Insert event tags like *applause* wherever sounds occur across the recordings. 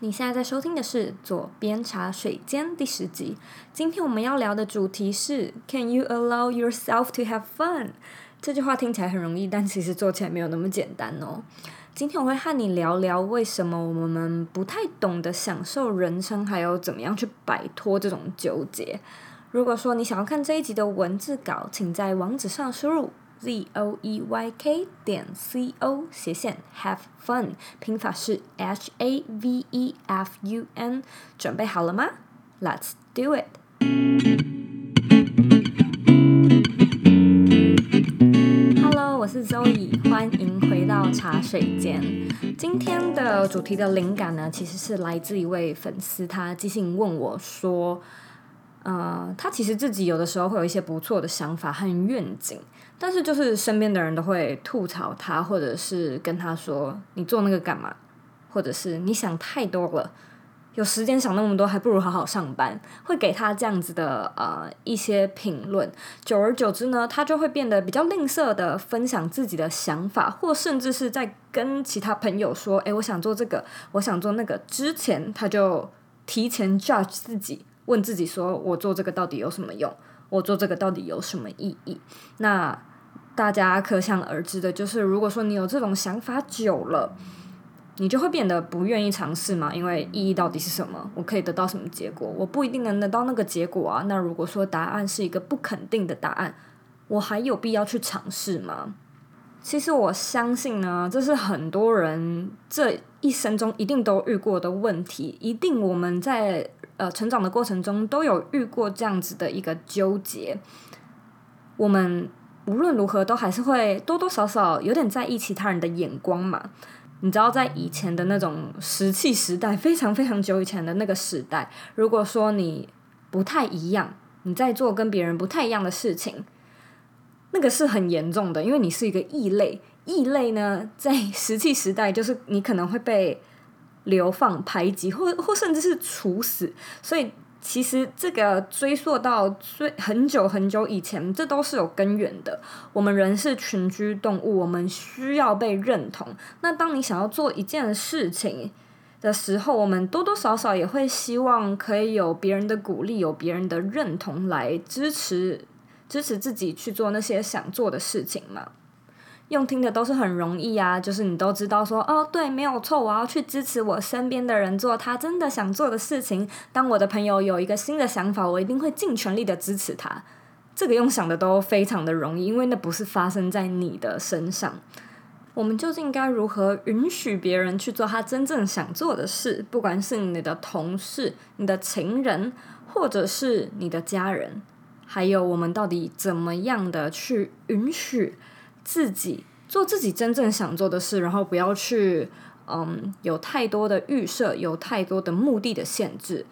你现在在收听的是《左边茶水间》第十集。今天我们要聊的主题是 “Can you allow yourself to have fun？” 这句话听起来很容易，但其实做起来没有那么简单哦。今天我会和你聊聊为什么我们不太懂得享受人生，还有怎么样去摆脱这种纠结。如果说你想要看这一集的文字稿，请在网址上输入。Z o e y k 点 c o 斜线 have fun，拼法是 h a v e f u n，准备好了吗？Let's do it。Hello，我是 Zoe，欢迎回到茶水间。今天的主题的灵感呢，其实是来自一位粉丝，他寄信问我说，呃，他其实自己有的时候会有一些不错的想法和愿景。但是就是身边的人都会吐槽他，或者是跟他说：“你做那个干嘛？”或者是“你想太多了，有时间想那么多，还不如好好上班。”会给他这样子的呃一些评论。久而久之呢，他就会变得比较吝啬的分享自己的想法，或甚至是在跟其他朋友说：“诶，我想做这个，我想做那个。”之前他就提前 judge 自己，问自己说：“我做这个到底有什么用？”我做这个到底有什么意义？那大家可想而知的，就是如果说你有这种想法久了，你就会变得不愿意尝试嘛。因为意义到底是什么？我可以得到什么结果？我不一定能得到那个结果啊。那如果说答案是一个不肯定的答案，我还有必要去尝试吗？其实我相信呢，这是很多人这一生中一定都遇过的问题，一定我们在。呃，成长的过程中都有遇过这样子的一个纠结，我们无论如何都还是会多多少少有点在意其他人的眼光嘛。你知道，在以前的那种石器时代，非常非常久以前的那个时代，如果说你不太一样，你在做跟别人不太一样的事情，那个是很严重的，因为你是一个异类。异类呢，在石器时代，就是你可能会被。流放、排挤，或或甚至是处死，所以其实这个追溯到最很久很久以前，这都是有根源的。我们人是群居动物，我们需要被认同。那当你想要做一件事情的时候，我们多多少少也会希望可以有别人的鼓励，有别人的认同来支持支持自己去做那些想做的事情嘛。用听的都是很容易啊，就是你都知道说哦，对，没有错，我要去支持我身边的人做他真的想做的事情。当我的朋友有一个新的想法，我一定会尽全力的支持他。这个用想的都非常的容易，因为那不是发生在你的身上。我们究竟该如何允许别人去做他真正想做的事？不管是你的同事、你的情人，或者是你的家人，还有我们到底怎么样的去允许？自己做自己真正想做的事，然后不要去嗯有太多的预设，有太多的目的的限制。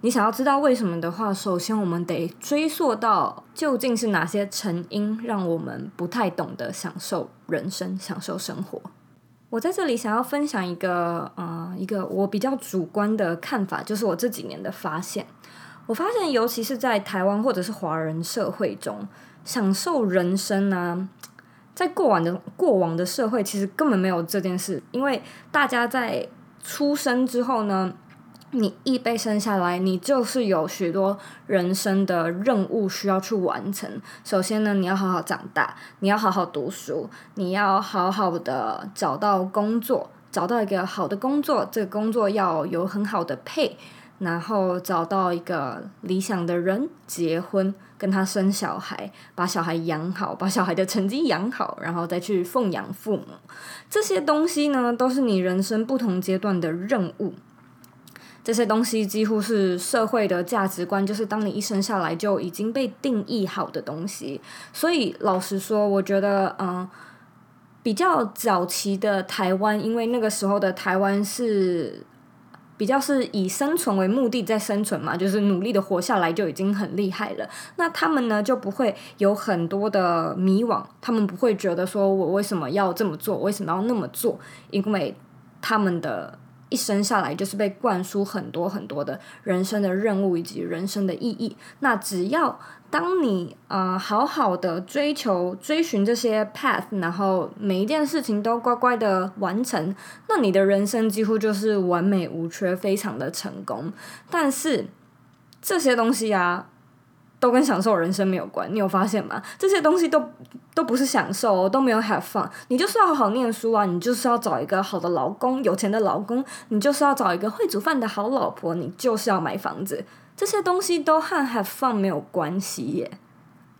你想要知道为什么的话，首先我们得追溯到究竟是哪些成因，让我们不太懂得享受人生、享受生活。我在这里想要分享一个嗯一个我比较主观的看法，就是我这几年的发现。我发现，尤其是在台湾或者是华人社会中，享受人生呢、啊。在过往的过往的社会，其实根本没有这件事，因为大家在出生之后呢，你一被生下来，你就是有许多人生的任务需要去完成。首先呢，你要好好长大，你要好好读书，你要好好的找到工作，找到一个好的工作，这个工作要有很好的配。然后找到一个理想的人，结婚，跟他生小孩，把小孩养好，把小孩的成绩养好，然后再去奉养父母。这些东西呢，都是你人生不同阶段的任务。这些东西几乎是社会的价值观，就是当你一生下来就已经被定义好的东西。所以老实说，我觉得，嗯，比较早期的台湾，因为那个时候的台湾是。比较是以生存为目的在生存嘛，就是努力的活下来就已经很厉害了。那他们呢，就不会有很多的迷惘，他们不会觉得说我为什么要这么做，为什么要那么做，因为他们的一生下来就是被灌输很多很多的人生的任务以及人生的意义。那只要当你呃好好的追求、追寻这些 path，然后每一件事情都乖乖的完成，那你的人生几乎就是完美无缺，非常的成功。但是这些东西啊。都跟享受人生没有关，你有发现吗？这些东西都都不是享受哦，都没有 have fun。你就是要好好念书啊，你就是要找一个好的老公，有钱的老公，你就是要找一个会煮饭的好老婆，你就是要买房子。这些东西都和 have fun 没有关系耶。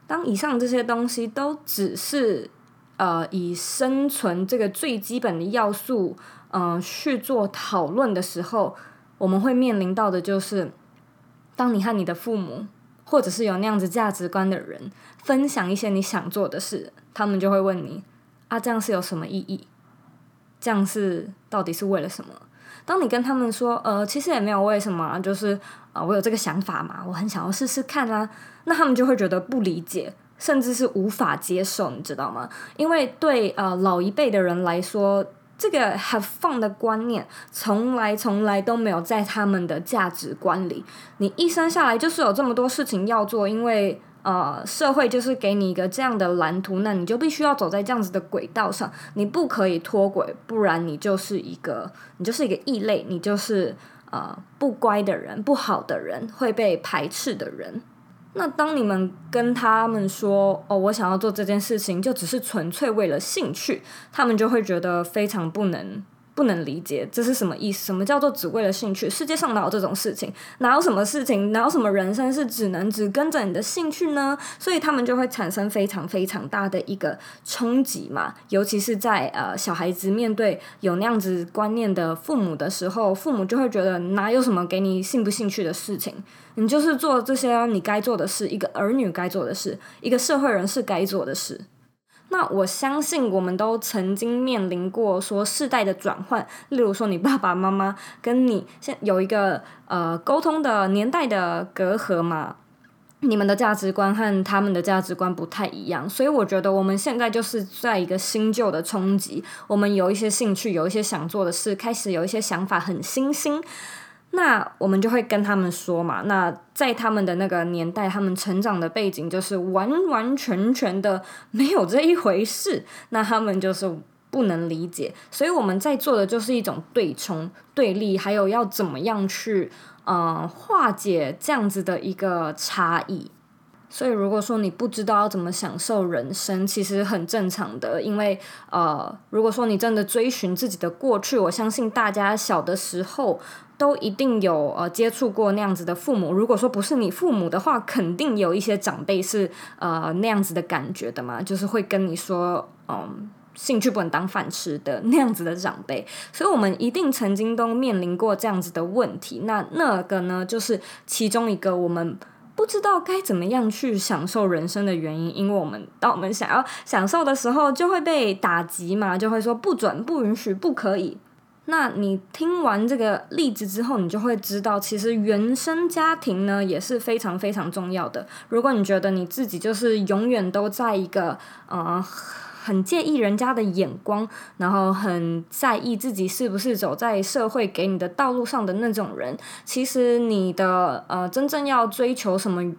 当以上这些东西都只是呃以生存这个最基本的要素嗯、去做讨论的时候，我们会面临到的就是，当你和你的父母。或者是有那样子价值观的人分享一些你想做的事，他们就会问你：啊，这样是有什么意义？这样是到底是为了什么？当你跟他们说：呃，其实也没有为什么，就是啊，我有这个想法嘛，我很想要试试看啊，那他们就会觉得不理解，甚至是无法接受，你知道吗？因为对呃老一辈的人来说。这个 have fun 的观念，从来从来都没有在他们的价值观里。你一生下来就是有这么多事情要做，因为呃，社会就是给你一个这样的蓝图，那你就必须要走在这样子的轨道上，你不可以脱轨，不然你就是一个，你就是一个异类，你就是呃不乖的人，不好的人，会被排斥的人。那当你们跟他们说哦，我想要做这件事情，就只是纯粹为了兴趣，他们就会觉得非常不能。不能理解这是什么意思？什么叫做只为了兴趣？世界上哪有这种事情？哪有什么事情？哪有什么人生是只能只跟着你的兴趣呢？所以他们就会产生非常非常大的一个冲击嘛。尤其是在呃小孩子面对有那样子观念的父母的时候，父母就会觉得哪有什么给你兴不兴趣的事情？你就是做这些你该做的事，一个儿女该做的事，一个社会人士该做的事。那我相信我们都曾经面临过说世代的转换，例如说你爸爸妈妈跟你现有一个呃沟通的年代的隔阂嘛，你们的价值观和他们的价值观不太一样，所以我觉得我们现在就是在一个新旧的冲击，我们有一些兴趣，有一些想做的事，开始有一些想法很新兴。那我们就会跟他们说嘛，那在他们的那个年代，他们成长的背景就是完完全全的没有这一回事，那他们就是不能理解，所以我们在做的就是一种对冲、对立，还有要怎么样去呃化解这样子的一个差异。所以如果说你不知道要怎么享受人生，其实很正常的，因为呃，如果说你真的追寻自己的过去，我相信大家小的时候。都一定有呃接触过那样子的父母。如果说不是你父母的话，肯定有一些长辈是呃那样子的感觉的嘛，就是会跟你说，嗯，兴趣不能当饭吃的那样子的长辈。所以我们一定曾经都面临过这样子的问题。那那个呢，就是其中一个我们不知道该怎么样去享受人生的原因，因为我们当我们想要享受的时候，就会被打击嘛，就会说不准、不允许、不可以。那你听完这个例子之后，你就会知道，其实原生家庭呢也是非常非常重要的。如果你觉得你自己就是永远都在一个呃很介意人家的眼光，然后很在意自己是不是走在社会给你的道路上的那种人，其实你的呃真正要追求什么？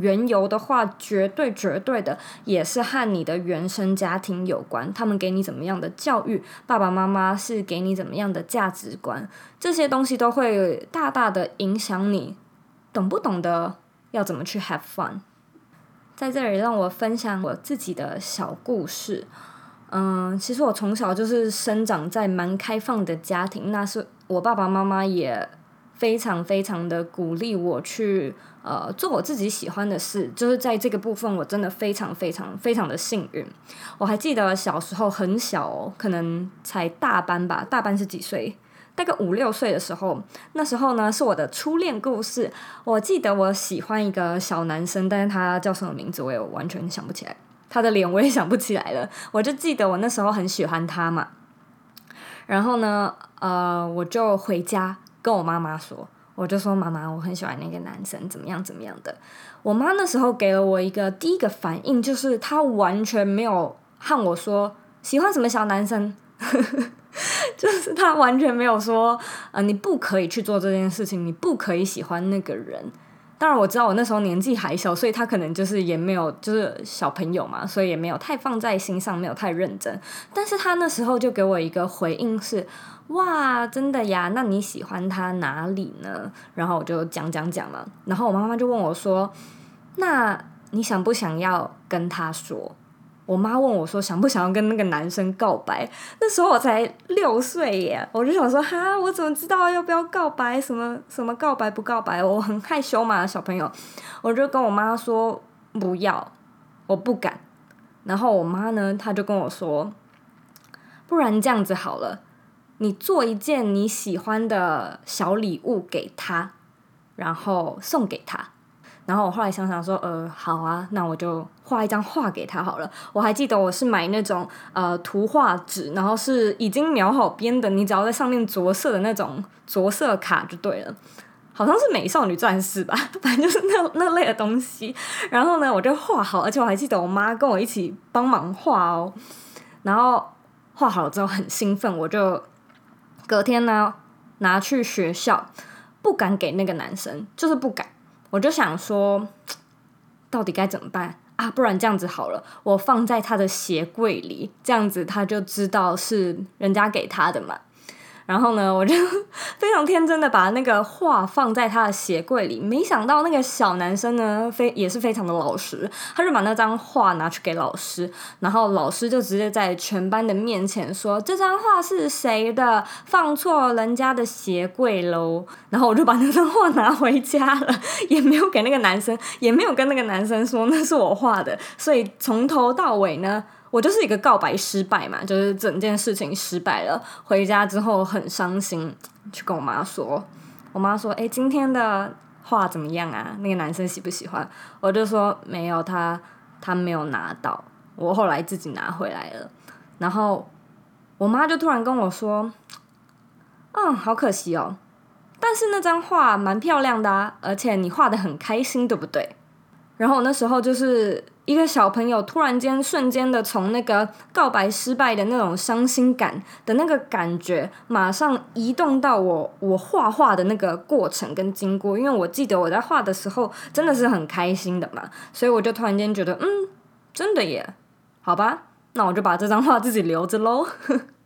缘由的话，绝对绝对的也是和你的原生家庭有关。他们给你怎么样的教育，爸爸妈妈是给你怎么样的价值观，这些东西都会大大的影响你，懂不懂得要怎么去 have fun。在这里，让我分享我自己的小故事。嗯，其实我从小就是生长在蛮开放的家庭，那是我爸爸妈妈也非常非常的鼓励我去。呃，做我自己喜欢的事，就是在这个部分，我真的非常非常非常的幸运。我还记得小时候很小，可能才大班吧，大班是几岁？大概五六岁的时候，那时候呢是我的初恋故事。我记得我喜欢一个小男生，但是他叫什么名字我也完全想不起来，他的脸我也想不起来了。我就记得我那时候很喜欢他嘛，然后呢，呃，我就回家跟我妈妈说。我就说妈妈，我很喜欢那个男生，怎么样怎么样的。我妈那时候给了我一个第一个反应，就是她完全没有和我说喜欢什么小男生，*laughs* 就是他完全没有说，呃，你不可以去做这件事情，你不可以喜欢那个人。当然我知道我那时候年纪还小，所以他可能就是也没有，就是小朋友嘛，所以也没有太放在心上，没有太认真。但是他那时候就给我一个回应是，哇，真的呀？那你喜欢他哪里呢？然后我就讲讲讲了，然后我妈妈就问我说，那你想不想要跟他说？我妈问我说：“想不想要跟那个男生告白？”那时候我才六岁耶，我就想说：“哈，我怎么知道要不要告白？什么什么告白不告白？我很害羞嘛，小朋友。”我就跟我妈说：“不要，我不敢。”然后我妈呢，她就跟我说：“不然这样子好了，你做一件你喜欢的小礼物给他，然后送给他。”然后我后来想想说，呃，好啊，那我就画一张画给他好了。我还记得我是买那种呃图画纸，然后是已经描好边的，你只要在上面着色的那种着色卡就对了。好像是美少女战士吧，*laughs* 反正就是那那类的东西。然后呢，我就画好，而且我还记得我妈跟我一起帮忙画哦。然后画好了之后很兴奋，我就隔天呢拿去学校，不敢给那个男生，就是不敢。我就想说，到底该怎么办啊？不然这样子好了，我放在他的鞋柜里，这样子他就知道是人家给他的嘛。然后呢，我就非常天真的把那个画放在他的鞋柜里，没想到那个小男生呢，非也是非常的老实，他就把那张画拿去给老师，然后老师就直接在全班的面前说，这张画是谁的？放错人家的鞋柜喽。然后我就把那张画拿回家了，也没有给那个男生，也没有跟那个男生说那是我画的，所以从头到尾呢。我就是一个告白失败嘛，就是整件事情失败了。回家之后很伤心，去跟我妈说。我妈说：“诶，今天的画怎么样啊？那个男生喜不喜欢？”我就说：“没有，他他没有拿到。我后来自己拿回来了。”然后我妈就突然跟我说：“嗯，好可惜哦。但是那张画蛮漂亮的啊，而且你画得很开心，对不对？”然后我那时候就是。一个小朋友突然间瞬间的从那个告白失败的那种伤心感的那个感觉，马上移动到我我画画的那个过程跟经过，因为我记得我在画的时候真的是很开心的嘛，所以我就突然间觉得，嗯，真的耶，好吧，那我就把这张画自己留着喽。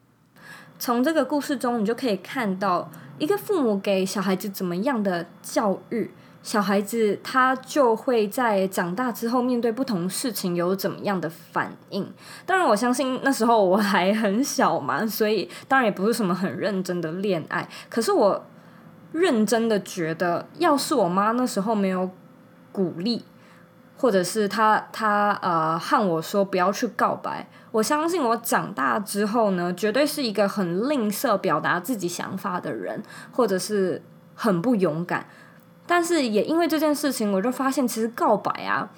*laughs* 从这个故事中，你就可以看到一个父母给小孩子怎么样的教育。小孩子他就会在长大之后面对不同事情有怎么样的反应？当然，我相信那时候我还很小嘛，所以当然也不是什么很认真的恋爱。可是我认真的觉得，要是我妈那时候没有鼓励，或者是她她呃和我说不要去告白，我相信我长大之后呢，绝对是一个很吝啬表达自己想法的人，或者是很不勇敢。但是也因为这件事情，我就发现其实告白啊，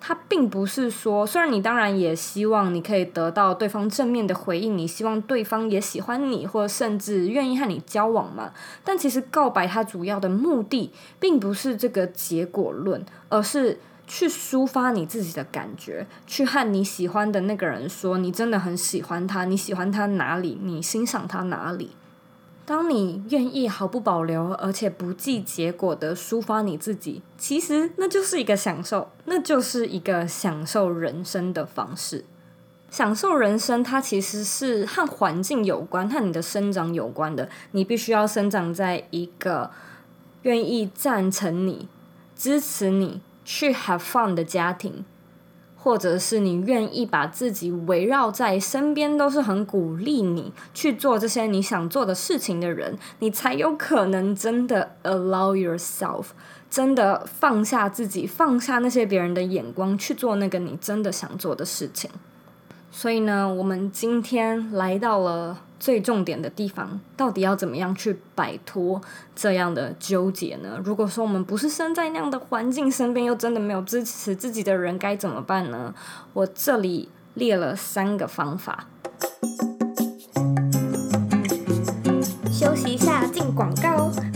它并不是说，虽然你当然也希望你可以得到对方正面的回应，你希望对方也喜欢你，或甚至愿意和你交往嘛。但其实告白它主要的目的，并不是这个结果论，而是去抒发你自己的感觉，去和你喜欢的那个人说，你真的很喜欢他，你喜欢他哪里，你欣赏他哪里。当你愿意毫不保留，而且不计结果的抒发你自己，其实那就是一个享受，那就是一个享受人生的方式。享受人生，它其实是和环境有关，和你的生长有关的。你必须要生长在一个愿意赞成你、支持你去 have fun 的家庭。或者是你愿意把自己围绕在身边，都是很鼓励你去做这些你想做的事情的人，你才有可能真的 allow yourself，真的放下自己，放下那些别人的眼光，去做那个你真的想做的事情。所以呢，我们今天来到了最重点的地方，到底要怎么样去摆脱这样的纠结呢？如果说我们不是生在那样的环境，身边又真的没有支持自己的人，该怎么办呢？我这里列了三个方法。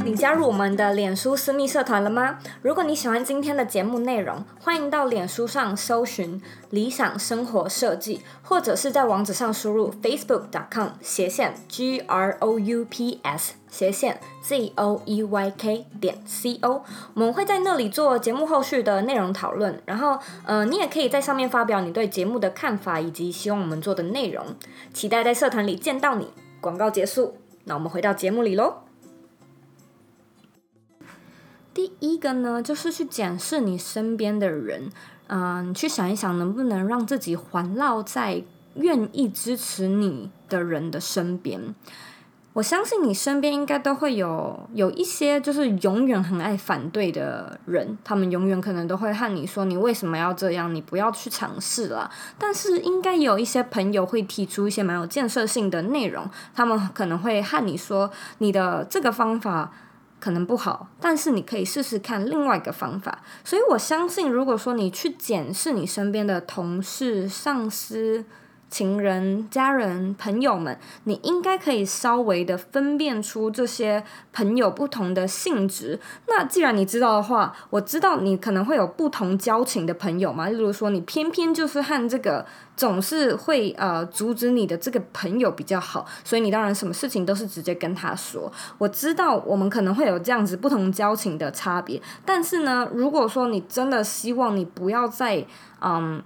你加入我们的脸书私密社团了吗？如果你喜欢今天的节目内容，欢迎到脸书上搜寻“理想生活设计”，或者是在网址上输入 facebook.com 斜线 g r o u p s 斜线 z o e y k 点 c o。我们会在那里做节目后续的内容讨论，然后呃，你也可以在上面发表你对节目的看法以及希望我们做的内容。期待在社团里见到你。广告结束，那我们回到节目里喽。第一个呢，就是去检视你身边的人，嗯、你去想一想，能不能让自己环绕在愿意支持你的人的身边。我相信你身边应该都会有有一些，就是永远很爱反对的人，他们永远可能都会和你说：“你为什么要这样？你不要去尝试了。”但是应该有一些朋友会提出一些蛮有建设性的内容，他们可能会和你说：“你的这个方法。”可能不好，但是你可以试试看另外一个方法。所以我相信，如果说你去检视你身边的同事、上司，情人、家人、朋友们，你应该可以稍微的分辨出这些朋友不同的性质。那既然你知道的话，我知道你可能会有不同交情的朋友嘛。例如说，你偏偏就是和这个总是会呃阻止你的这个朋友比较好，所以你当然什么事情都是直接跟他说。我知道我们可能会有这样子不同交情的差别，但是呢，如果说你真的希望你不要再嗯。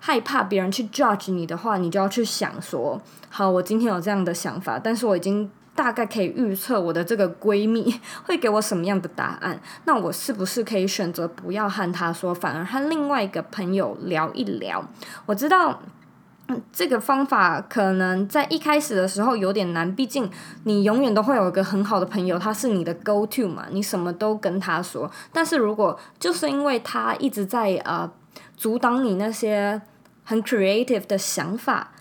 害怕别人去 judge 你的话，你就要去想说，好，我今天有这样的想法，但是我已经大概可以预测我的这个闺蜜 *laughs* 会给我什么样的答案，那我是不是可以选择不要和她说，反而和另外一个朋友聊一聊？我知道，这个方法可能在一开始的时候有点难，毕竟你永远都会有一个很好的朋友，他是你的 go to 嘛，你什么都跟他说。但是如果就是因为他一直在呃。阻挡你那些很 creative 的想法，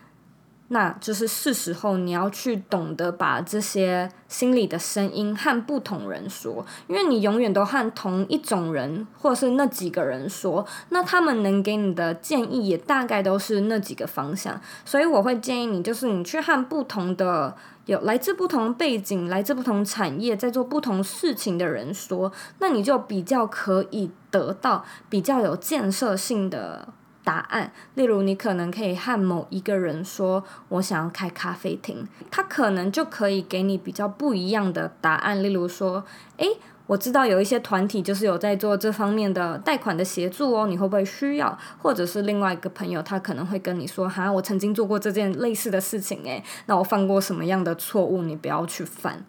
那就是是时候你要去懂得把这些心里的声音和不同人说，因为你永远都和同一种人或者是那几个人说，那他们能给你的建议也大概都是那几个方向，所以我会建议你，就是你去和不同的。有来自不同背景、来自不同产业、在做不同事情的人说，那你就比较可以得到比较有建设性的答案。例如，你可能可以和某一个人说：“我想要开咖啡厅”，他可能就可以给你比较不一样的答案。例如说：“诶。”我知道有一些团体就是有在做这方面的贷款的协助哦，你会不会需要？或者是另外一个朋友，他可能会跟你说：“哈，我曾经做过这件类似的事情，诶，那我犯过什么样的错误？你不要去犯。”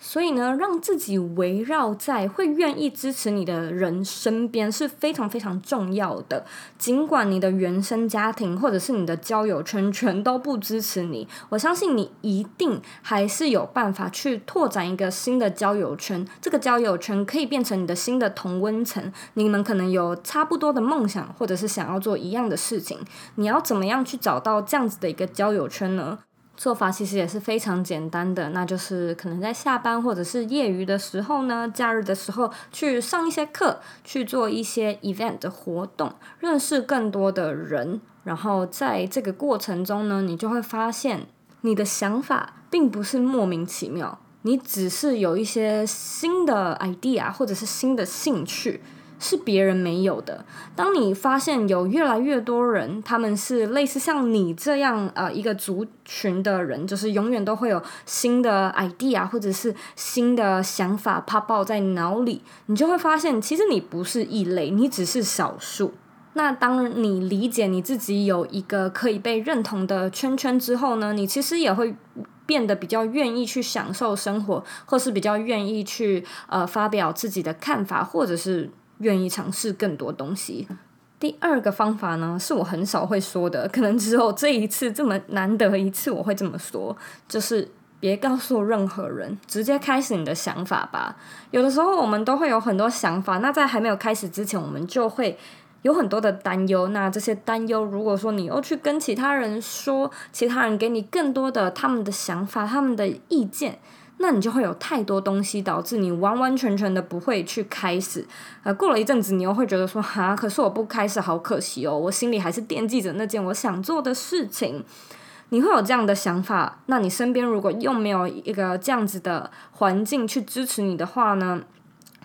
所以呢，让自己围绕在会愿意支持你的人身边是非常非常重要的。尽管你的原生家庭或者是你的交友圈全都不支持你，我相信你一定还是有办法去拓展一个新的交友圈。这个交友圈可以变成你的新的同温层，你们可能有差不多的梦想，或者是想要做一样的事情。你要怎么样去找到这样子的一个交友圈呢？做法其实也是非常简单的，那就是可能在下班或者是业余的时候呢，假日的时候去上一些课，去做一些 event 的活动，认识更多的人，然后在这个过程中呢，你就会发现你的想法并不是莫名其妙，你只是有一些新的 idea 或者是新的兴趣。是别人没有的。当你发现有越来越多人，他们是类似像你这样呃一个族群的人，就是永远都会有新的 idea 或者是新的想法 pop out 在脑里，你就会发现其实你不是异类，你只是少数。那当你理解你自己有一个可以被认同的圈圈之后呢，你其实也会变得比较愿意去享受生活，或是比较愿意去呃发表自己的看法，或者是。愿意尝试更多东西。第二个方法呢，是我很少会说的，可能只有这一次这么难得一次我会这么说，就是别告诉任何人，直接开始你的想法吧。有的时候我们都会有很多想法，那在还没有开始之前，我们就会有很多的担忧。那这些担忧，如果说你又去跟其他人说，其他人给你更多的他们的想法、他们的意见。那你就会有太多东西，导致你完完全全的不会去开始。呃，过了一阵子，你又会觉得说，哈，可是我不开始，好可惜哦。我心里还是惦记着那件我想做的事情。你会有这样的想法，那你身边如果又没有一个这样子的环境去支持你的话呢，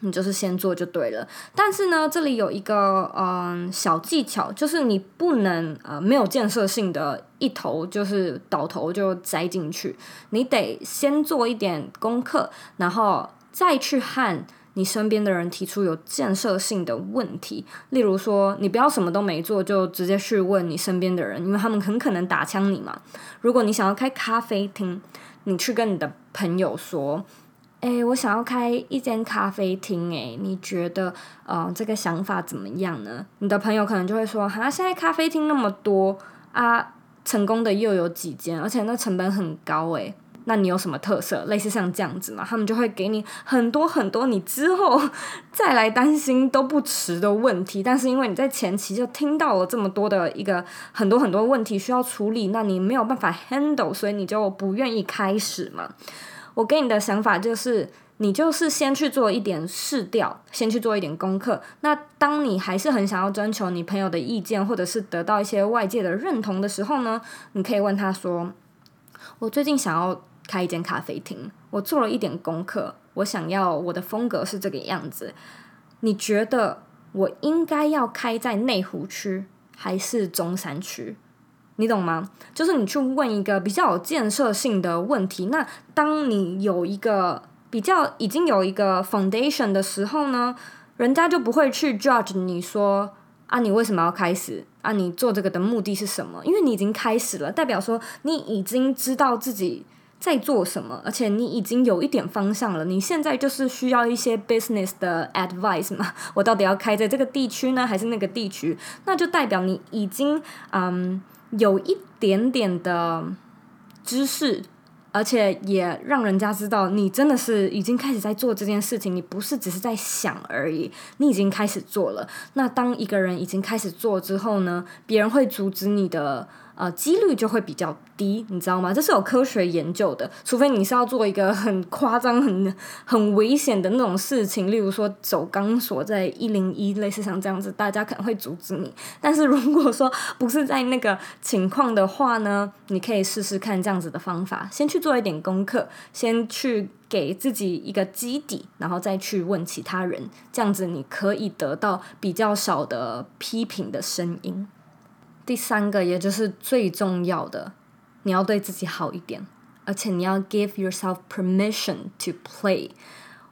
你就是先做就对了。但是呢，这里有一个嗯小技巧，就是你不能呃没有建设性的一头就是倒头就栽进去，你得先做一点功课，然后再去和。你身边的人提出有建设性的问题，例如说，你不要什么都没做就直接去问你身边的人，因为他们很可能打枪你嘛。如果你想要开咖啡厅，你去跟你的朋友说：“诶，我想要开一间咖啡厅，诶，你觉得呃这个想法怎么样呢？”你的朋友可能就会说：“哈，现在咖啡厅那么多啊，成功的又有几间，而且那成本很高，诶。”那你有什么特色？类似像这样子嘛，他们就会给你很多很多你之后 *laughs* 再来担心都不迟的问题。但是因为你在前期就听到了这么多的一个很多很多问题需要处理，那你没有办法 handle，所以你就不愿意开始嘛。我给你的想法就是，你就是先去做一点试调，先去做一点功课。那当你还是很想要征求你朋友的意见，或者是得到一些外界的认同的时候呢，你可以问他说：“我最近想要。”开一间咖啡厅，我做了一点功课，我想要我的风格是这个样子。你觉得我应该要开在内湖区还是中山区？你懂吗？就是你去问一个比较有建设性的问题。那当你有一个比较已经有一个 foundation 的时候呢，人家就不会去 judge 你说啊，你为什么要开始？啊，你做这个的目的是什么？因为你已经开始了，代表说你已经知道自己。在做什么？而且你已经有一点方向了。你现在就是需要一些 business 的 advice 嘛？*laughs* 我到底要开在这个地区呢，还是那个地区？那就代表你已经嗯有一点点的知识，而且也让人家知道你真的是已经开始在做这件事情。你不是只是在想而已，你已经开始做了。那当一个人已经开始做之后呢，别人会阻止你的。呃，几率就会比较低，你知道吗？这是有科学研究的。除非你是要做一个很夸张、很很危险的那种事情，例如说走钢索在一零一，类似像这样子，大家可能会阻止你。但是如果说不是在那个情况的话呢，你可以试试看这样子的方法，先去做一点功课，先去给自己一个基底，然后再去问其他人，这样子你可以得到比较少的批评的声音。第三个，也就是最重要的，你要对自己好一点，而且你要 give yourself permission to play。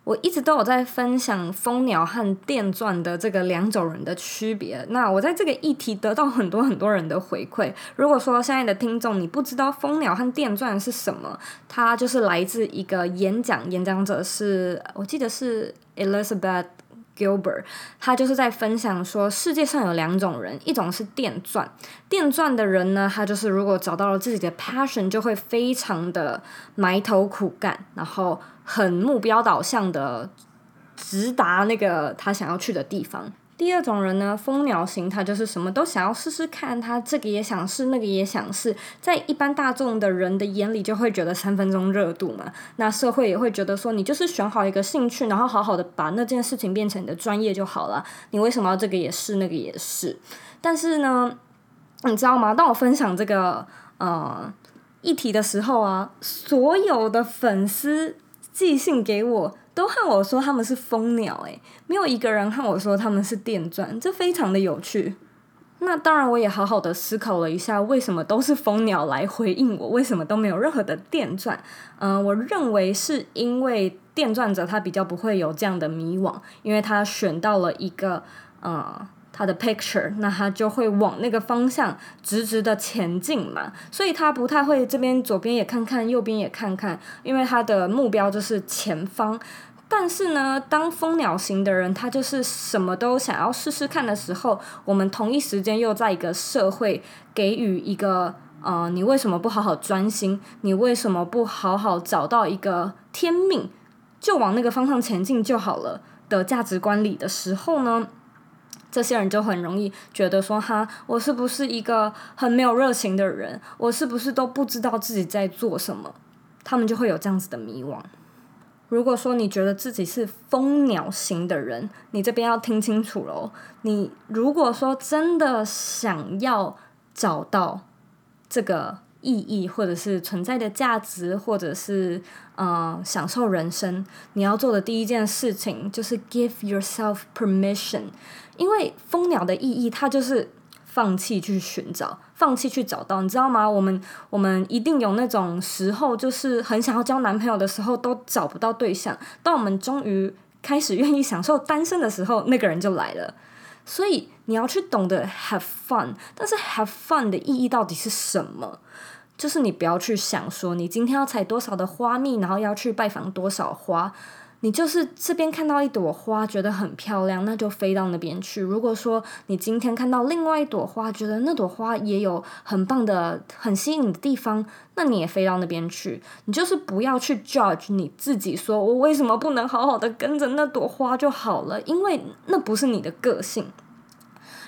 我一直都有在分享蜂鸟和电钻的这个两种人的区别。那我在这个议题得到很多很多人的回馈。如果说现在的听众你不知道蜂鸟和电钻是什么，它就是来自一个演讲，演讲者是我记得是 Elizabeth。Gilbert，他就是在分享说，世界上有两种人，一种是电钻，电钻的人呢，他就是如果找到了自己的 passion，就会非常的埋头苦干，然后很目标导向的直达那个他想要去的地方。第二种人呢，蜂鸟型，他就是什么都想要试试看，他这个也想试，那个也想试，在一般大众的人的眼里，就会觉得三分钟热度嘛。那社会也会觉得说，你就是选好一个兴趣，然后好好的把那件事情变成你的专业就好了。你为什么要这个也试，那个也试？但是呢，你知道吗？当我分享这个呃议题的时候啊，所有的粉丝寄信给我。都和我说他们是蜂鸟，诶，没有一个人和我说他们是电钻，这非常的有趣。那当然，我也好好的思考了一下，为什么都是蜂鸟来回应我，为什么都没有任何的电钻？嗯、我认为是因为电钻者他比较不会有这样的迷惘，因为他选到了一个，嗯。他的 picture，那他就会往那个方向直直的前进嘛，所以他不太会这边左边也看看，右边也看看，因为他的目标就是前方。但是呢，当蜂鸟型的人，他就是什么都想要试试看的时候，我们同一时间又在一个社会给予一个呃，你为什么不好好专心？你为什么不好好找到一个天命，就往那个方向前进就好了的价值观里的时候呢？这些人就很容易觉得说：“哈，我是不是一个很没有热情的人？我是不是都不知道自己在做什么？”他们就会有这样子的迷惘。如果说你觉得自己是蜂鸟型的人，你这边要听清楚喽。你如果说真的想要找到这个意义，或者是存在的价值，或者是呃享受人生，你要做的第一件事情就是 give yourself permission，因为蜂鸟的意义，它就是放弃去寻找，放弃去找到，你知道吗？我们我们一定有那种时候，就是很想要交男朋友的时候都找不到对象，当我们终于开始愿意享受单身的时候，那个人就来了。所以你要去懂得 have fun，但是 have fun 的意义到底是什么？就是你不要去想说你今天要采多少的花蜜，然后要去拜访多少花。你就是这边看到一朵花，觉得很漂亮，那就飞到那边去。如果说你今天看到另外一朵花，觉得那朵花也有很棒的、很吸引你的地方，那你也飞到那边去。你就是不要去 judge 你自己，说我为什么不能好好的跟着那朵花就好了？因为那不是你的个性。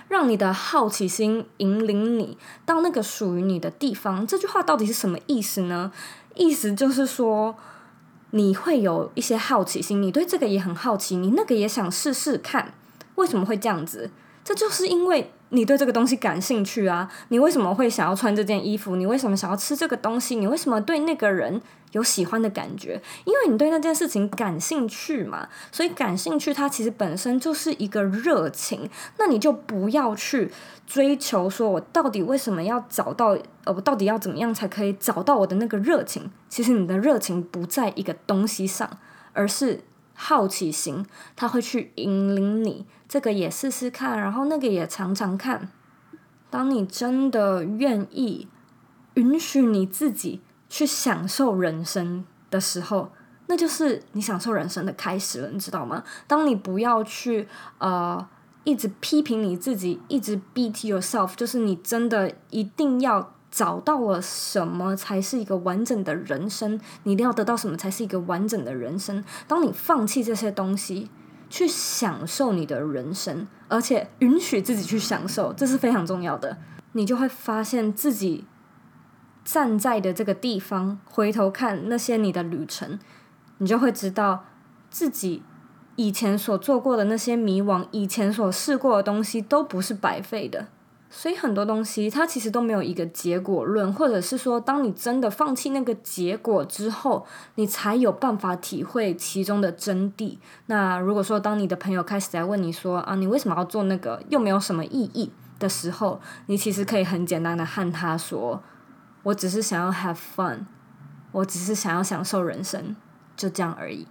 让你的好奇心引领你到那个属于你的地方。这句话到底是什么意思呢？意思就是说。你会有一些好奇心，你对这个也很好奇，你那个也想试试看，为什么会这样子？这就是因为你对这个东西感兴趣啊！你为什么会想要穿这件衣服？你为什么想要吃这个东西？你为什么对那个人有喜欢的感觉？因为你对那件事情感兴趣嘛。所以感兴趣它其实本身就是一个热情。那你就不要去追求说，我到底为什么要找到？呃，我到底要怎么样才可以找到我的那个热情？其实你的热情不在一个东西上，而是。好奇心，他会去引领你，这个也试试看，然后那个也尝尝看。当你真的愿意允许你自己去享受人生的时候，那就是你享受人生的开始了，你知道吗？当你不要去呃一直批评你自己，一直 beat yourself，就是你真的一定要。找到了什么才是一个完整的人生？你一定要得到什么才是一个完整的人生？当你放弃这些东西，去享受你的人生，而且允许自己去享受，这是非常重要的。你就会发现自己站在的这个地方，回头看那些你的旅程，你就会知道自己以前所做过的那些迷惘，以前所试过的东西都不是白费的。所以很多东西它其实都没有一个结果论，或者是说，当你真的放弃那个结果之后，你才有办法体会其中的真谛。那如果说当你的朋友开始在问你说啊，你为什么要做那个，又没有什么意义的时候，你其实可以很简单的和他说，我只是想要 have fun，我只是想要享受人生，就这样而已。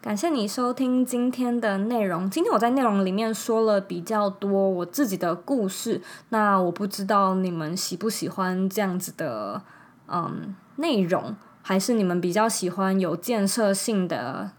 感谢你收听今天的内容。今天我在内容里面说了比较多我自己的故事，那我不知道你们喜不喜欢这样子的嗯内容，还是你们比较喜欢有建设性的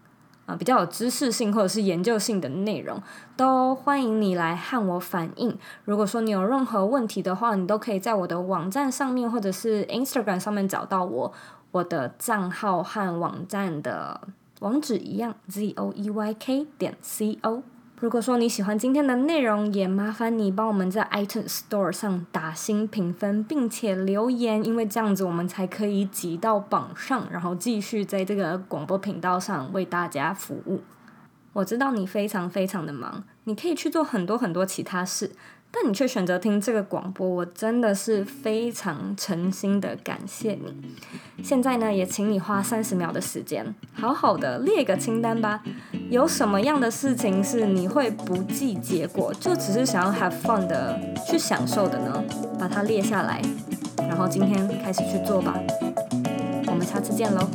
啊、比较有知识性或者是研究性的内容，都欢迎你来和我反映。如果说你有任何问题的话，你都可以在我的网站上面或者是 Instagram 上面找到我，我的账号和网站的。网址一样，z o e y k 点 c o。如果说你喜欢今天的内容，也麻烦你帮我们在 iTunes Store 上打新评分，并且留言，因为这样子我们才可以挤到榜上，然后继续在这个广播频道上为大家服务。我知道你非常非常的忙，你可以去做很多很多其他事。但你却选择听这个广播，我真的是非常诚心的感谢你。现在呢，也请你花三十秒的时间，好好的列个清单吧。有什么样的事情是你会不计结果，就只是想要 have fun 的去享受的呢？把它列下来，然后今天开始去做吧。我们下次见喽。